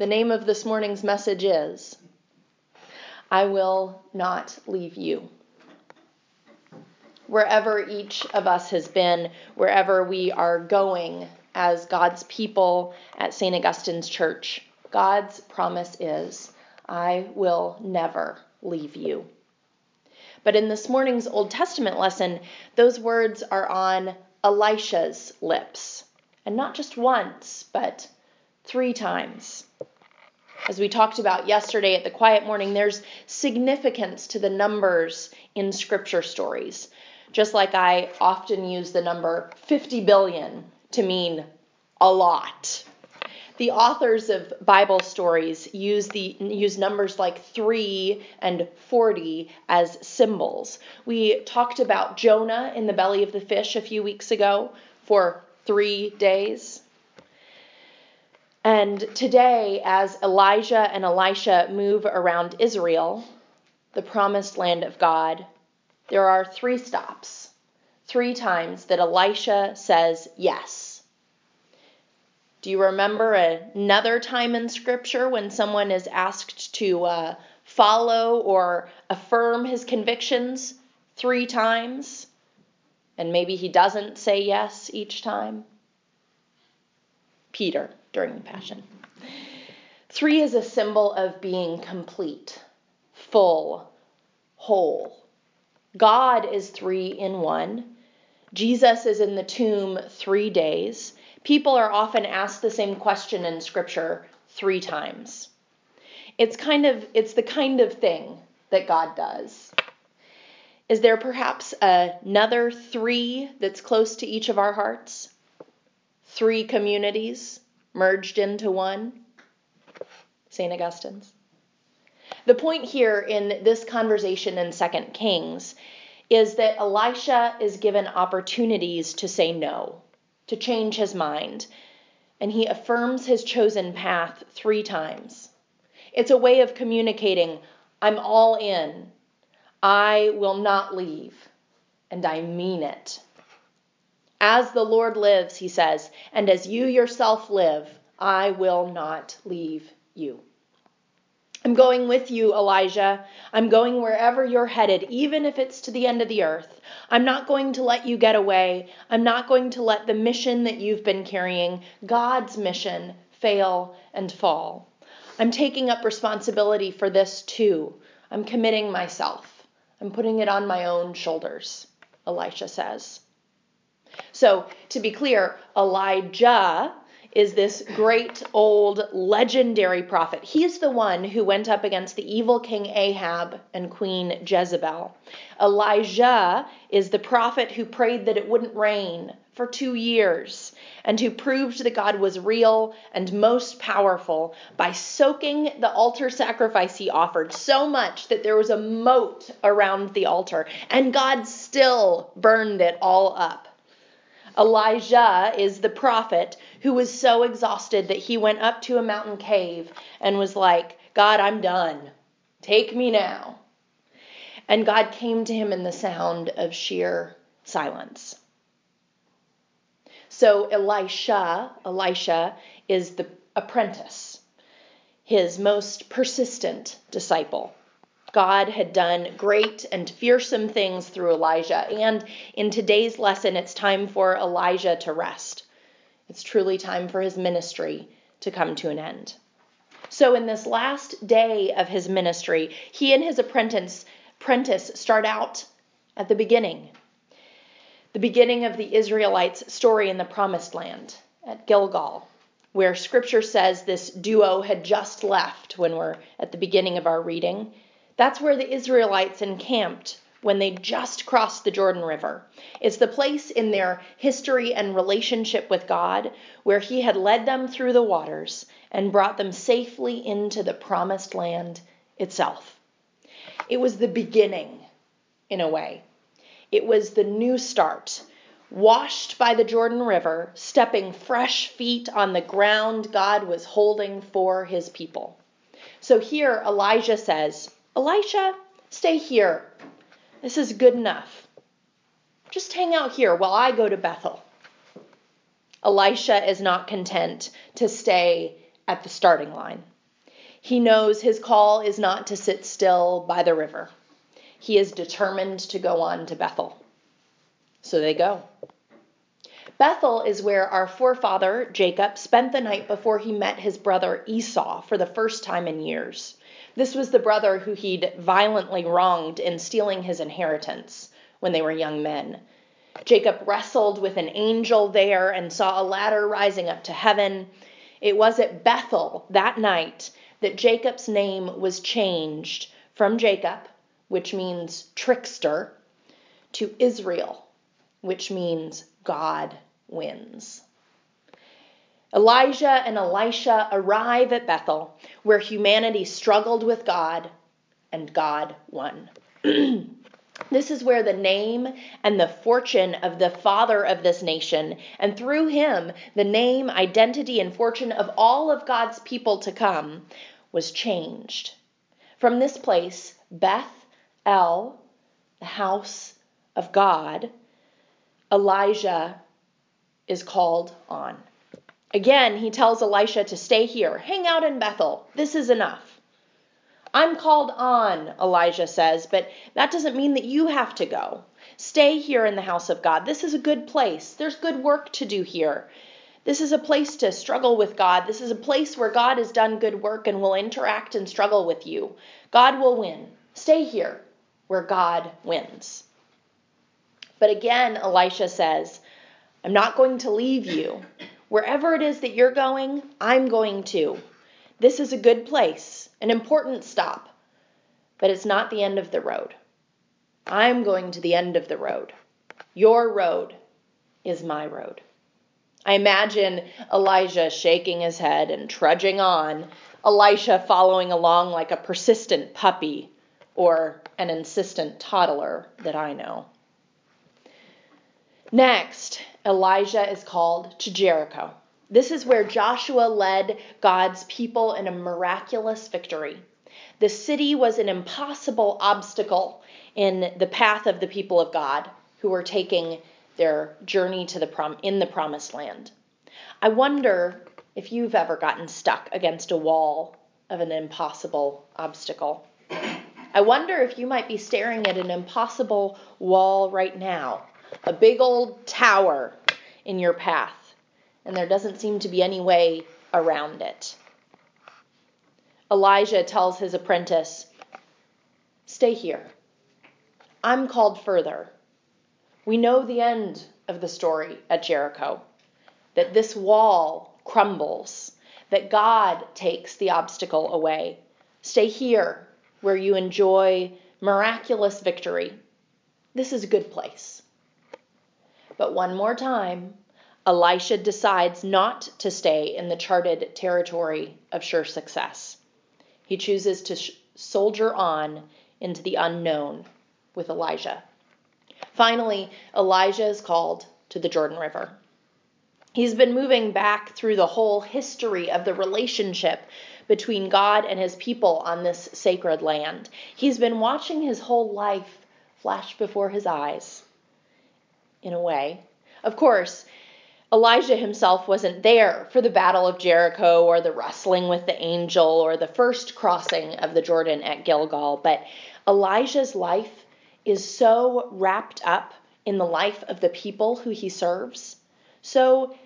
The name of this morning's message is I Will Not Leave You. Wherever each of us has been, wherever we are going as God's people at St. Augustine's Church, God's promise is I will never leave you. But in this morning's Old Testament lesson, those words are on Elisha's lips. And not just once, but three times. As we talked about yesterday at the quiet morning, there's significance to the numbers in scripture stories. Just like I often use the number 50 billion to mean a lot. The authors of Bible stories use the use numbers like 3 and 40 as symbols. We talked about Jonah in the belly of the fish a few weeks ago for 3 days. And today, as Elijah and Elisha move around Israel, the promised land of God, there are three stops, three times that Elisha says yes. Do you remember another time in Scripture when someone is asked to uh, follow or affirm his convictions three times, and maybe he doesn't say yes each time? Peter during the Passion. Three is a symbol of being complete, full, whole. God is three in one. Jesus is in the tomb three days. People are often asked the same question in Scripture three times. It's kind of it's the kind of thing that God does. Is there perhaps another three that's close to each of our hearts? Three communities, merged into one? St. Augustine's. The point here in this conversation in 2 Kings is that Elisha is given opportunities to say no, to change his mind, and he affirms his chosen path three times. It's a way of communicating I'm all in, I will not leave, and I mean it. As the Lord lives, he says, and as you yourself live, I will not leave you. I'm going with you, Elijah. I'm going wherever you're headed, even if it's to the end of the earth. I'm not going to let you get away. I'm not going to let the mission that you've been carrying, God's mission, fail and fall. I'm taking up responsibility for this too. I'm committing myself. I'm putting it on my own shoulders, Elisha says. So, to be clear, Elijah is this great old legendary prophet. He's the one who went up against the evil king Ahab and Queen Jezebel. Elijah is the prophet who prayed that it wouldn't rain for two years and who proved that God was real and most powerful by soaking the altar sacrifice he offered so much that there was a moat around the altar and God still burned it all up. Elijah is the prophet who was so exhausted that he went up to a mountain cave and was like, God, I'm done. Take me now. And God came to him in the sound of sheer silence. So Elisha, Elisha is the apprentice, his most persistent disciple. God had done great and fearsome things through Elijah. And in today's lesson, it's time for Elijah to rest. It's truly time for his ministry to come to an end. So, in this last day of his ministry, he and his apprentice, apprentice start out at the beginning the beginning of the Israelites' story in the promised land at Gilgal, where scripture says this duo had just left when we're at the beginning of our reading. That's where the Israelites encamped when they just crossed the Jordan River. It's the place in their history and relationship with God where He had led them through the waters and brought them safely into the promised land itself. It was the beginning, in a way. It was the new start, washed by the Jordan River, stepping fresh feet on the ground God was holding for His people. So here Elijah says, Elisha, stay here. This is good enough. Just hang out here while I go to Bethel. Elisha is not content to stay at the starting line. He knows his call is not to sit still by the river. He is determined to go on to Bethel. So they go. Bethel is where our forefather Jacob spent the night before he met his brother Esau for the first time in years. This was the brother who he'd violently wronged in stealing his inheritance when they were young men. Jacob wrestled with an angel there and saw a ladder rising up to heaven. It was at Bethel that night that Jacob's name was changed from Jacob, which means trickster, to Israel, which means God wins. Elijah and Elisha arrive at Bethel, where humanity struggled with God and God won. this is where the name and the fortune of the father of this nation, and through him, the name, identity, and fortune of all of God's people to come, was changed. From this place, Beth El, the house of God, Elijah is called on. Again, he tells Elisha to stay here, hang out in Bethel. This is enough. I'm called on, Elijah says, but that doesn't mean that you have to go. Stay here in the house of God. This is a good place. There's good work to do here. This is a place to struggle with God. This is a place where God has done good work and will interact and struggle with you. God will win. Stay here where God wins. But again, Elisha says, I'm not going to leave you. Wherever it is that you're going, I'm going to. This is a good place, an important stop, but it's not the end of the road. I'm going to the end of the road. Your road is my road. I imagine Elijah shaking his head and trudging on, Elisha following along like a persistent puppy or an insistent toddler that I know. Next, Elijah is called to Jericho. This is where Joshua led God's people in a miraculous victory. The city was an impossible obstacle in the path of the people of God who were taking their journey to the prom- in the promised land. I wonder if you've ever gotten stuck against a wall of an impossible obstacle. I wonder if you might be staring at an impossible wall right now a big old tower in your path, and there doesn't seem to be any way around it. Elijah tells his apprentice, Stay here. I'm called further. We know the end of the story at Jericho that this wall crumbles, that God takes the obstacle away. Stay here where you enjoy miraculous victory. This is a good place. But one more time, Elisha decides not to stay in the charted territory of sure success. He chooses to sh- soldier on into the unknown with Elijah. Finally, Elijah is called to the Jordan River. He's been moving back through the whole history of the relationship between God and his people on this sacred land. He's been watching his whole life flash before his eyes in a way. Of course, Elijah himself wasn't there for the Battle of Jericho or the wrestling with the angel or the first crossing of the Jordan at Gilgal, but Elijah's life is so wrapped up in the life of the people who he serves, so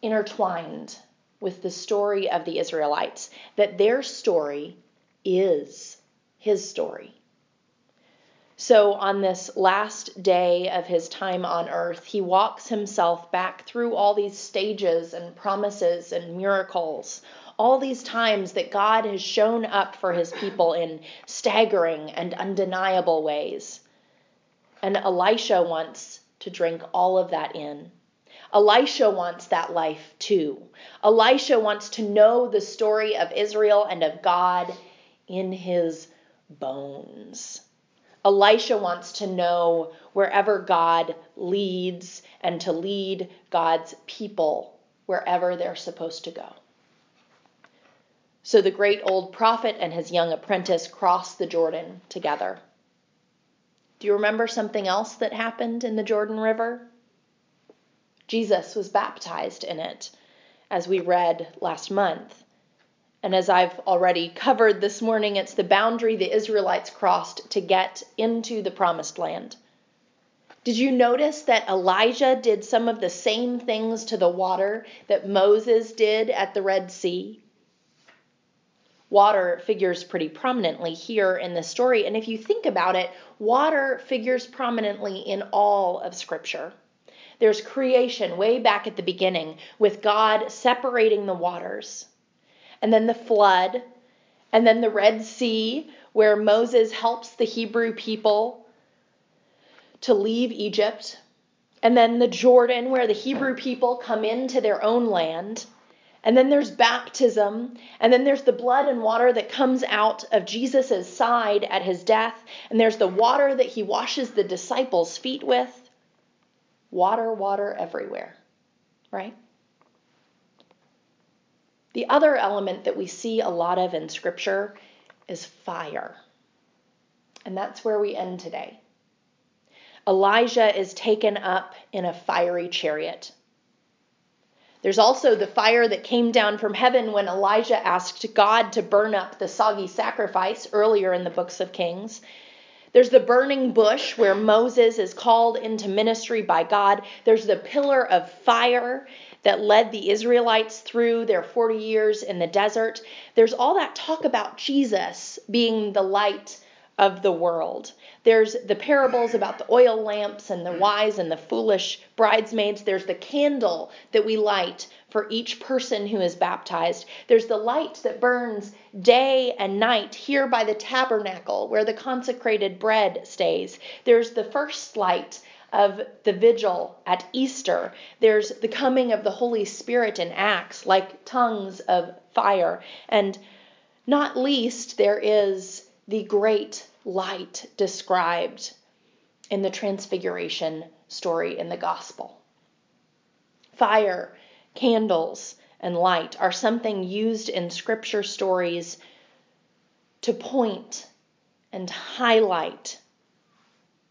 intertwined with the story of the Israelites, that their story is his story. So, on this last day of his time on earth, he walks himself back through all these stages and promises and miracles, all these times that God has shown up for his people in staggering and undeniable ways. And Elisha wants to drink all of that in. Elisha wants that life too. Elisha wants to know the story of Israel and of God in his bones. Elisha wants to know wherever God leads and to lead God's people wherever they're supposed to go. So the great old prophet and his young apprentice cross the Jordan together. Do you remember something else that happened in the Jordan River? Jesus was baptized in it, as we read last month. And as I've already covered this morning, it's the boundary the Israelites crossed to get into the promised land. Did you notice that Elijah did some of the same things to the water that Moses did at the Red Sea? Water figures pretty prominently here in the story. And if you think about it, water figures prominently in all of Scripture. There's creation way back at the beginning with God separating the waters and then the flood, and then the Red Sea, where Moses helps the Hebrew people to leave Egypt, and then the Jordan, where the Hebrew people come into their own land. And then there's baptism, and then there's the blood and water that comes out of Jesus' side at his death, and there's the water that he washes the disciples' feet with. Water, water everywhere, right? The other element that we see a lot of in Scripture is fire. And that's where we end today. Elijah is taken up in a fiery chariot. There's also the fire that came down from heaven when Elijah asked God to burn up the soggy sacrifice earlier in the books of Kings. There's the burning bush where Moses is called into ministry by God. There's the pillar of fire that led the Israelites through their 40 years in the desert. There's all that talk about Jesus being the light of the world. There's the parables about the oil lamps and the wise and the foolish bridesmaids. There's the candle that we light for each person who is baptized. There's the light that burns day and night here by the tabernacle where the consecrated bread stays. There's the first light of the vigil at Easter. There's the coming of the Holy Spirit in Acts, like tongues of fire. And not least, there is the great light described in the Transfiguration story in the Gospel. Fire, candles, and light are something used in Scripture stories to point and highlight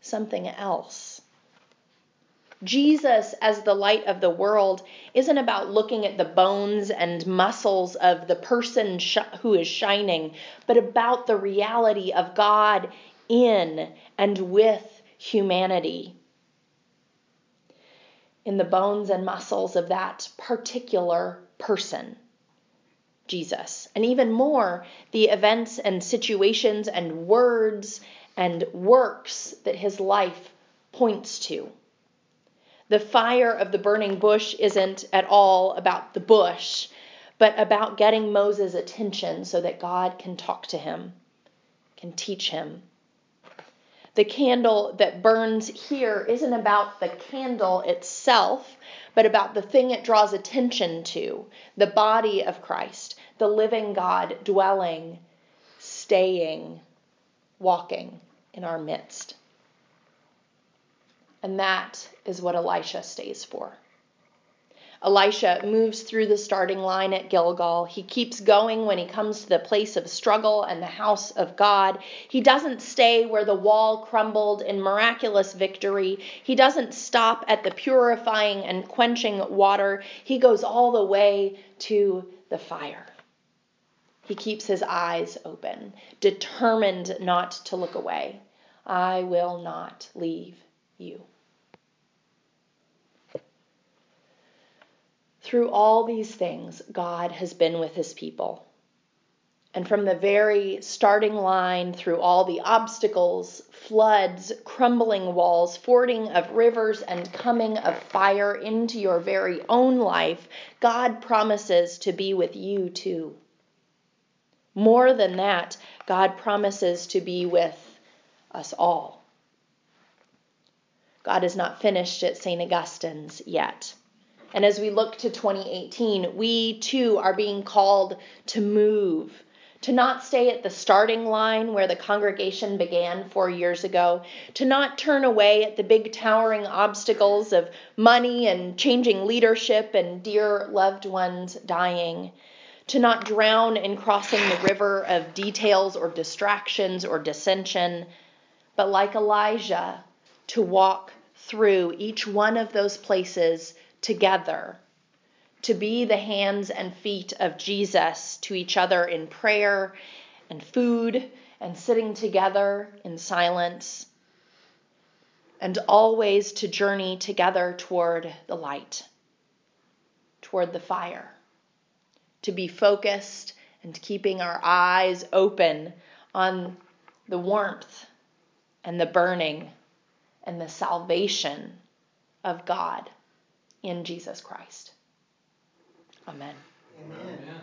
something else. Jesus, as the light of the world, isn't about looking at the bones and muscles of the person sh- who is shining, but about the reality of God in and with humanity. In the bones and muscles of that particular person, Jesus. And even more, the events and situations and words and works that his life points to. The fire of the burning bush isn't at all about the bush, but about getting Moses' attention so that God can talk to him, can teach him. The candle that burns here isn't about the candle itself, but about the thing it draws attention to the body of Christ, the living God dwelling, staying, walking in our midst. And that is what Elisha stays for. Elisha moves through the starting line at Gilgal. He keeps going when he comes to the place of struggle and the house of God. He doesn't stay where the wall crumbled in miraculous victory. He doesn't stop at the purifying and quenching water. He goes all the way to the fire. He keeps his eyes open, determined not to look away. I will not leave you. Through all these things, God has been with his people. And from the very starting line, through all the obstacles, floods, crumbling walls, fording of rivers, and coming of fire into your very own life, God promises to be with you too. More than that, God promises to be with us all. God is not finished at St. Augustine's yet. And as we look to 2018, we too are being called to move, to not stay at the starting line where the congregation began four years ago, to not turn away at the big towering obstacles of money and changing leadership and dear loved ones dying, to not drown in crossing the river of details or distractions or dissension, but like Elijah, to walk through each one of those places together to be the hands and feet of Jesus to each other in prayer and food and sitting together in silence, and always to journey together toward the light, toward the fire, to be focused and keeping our eyes open on the warmth and the burning and the salvation of God in Jesus Christ. Amen. Amen. Amen.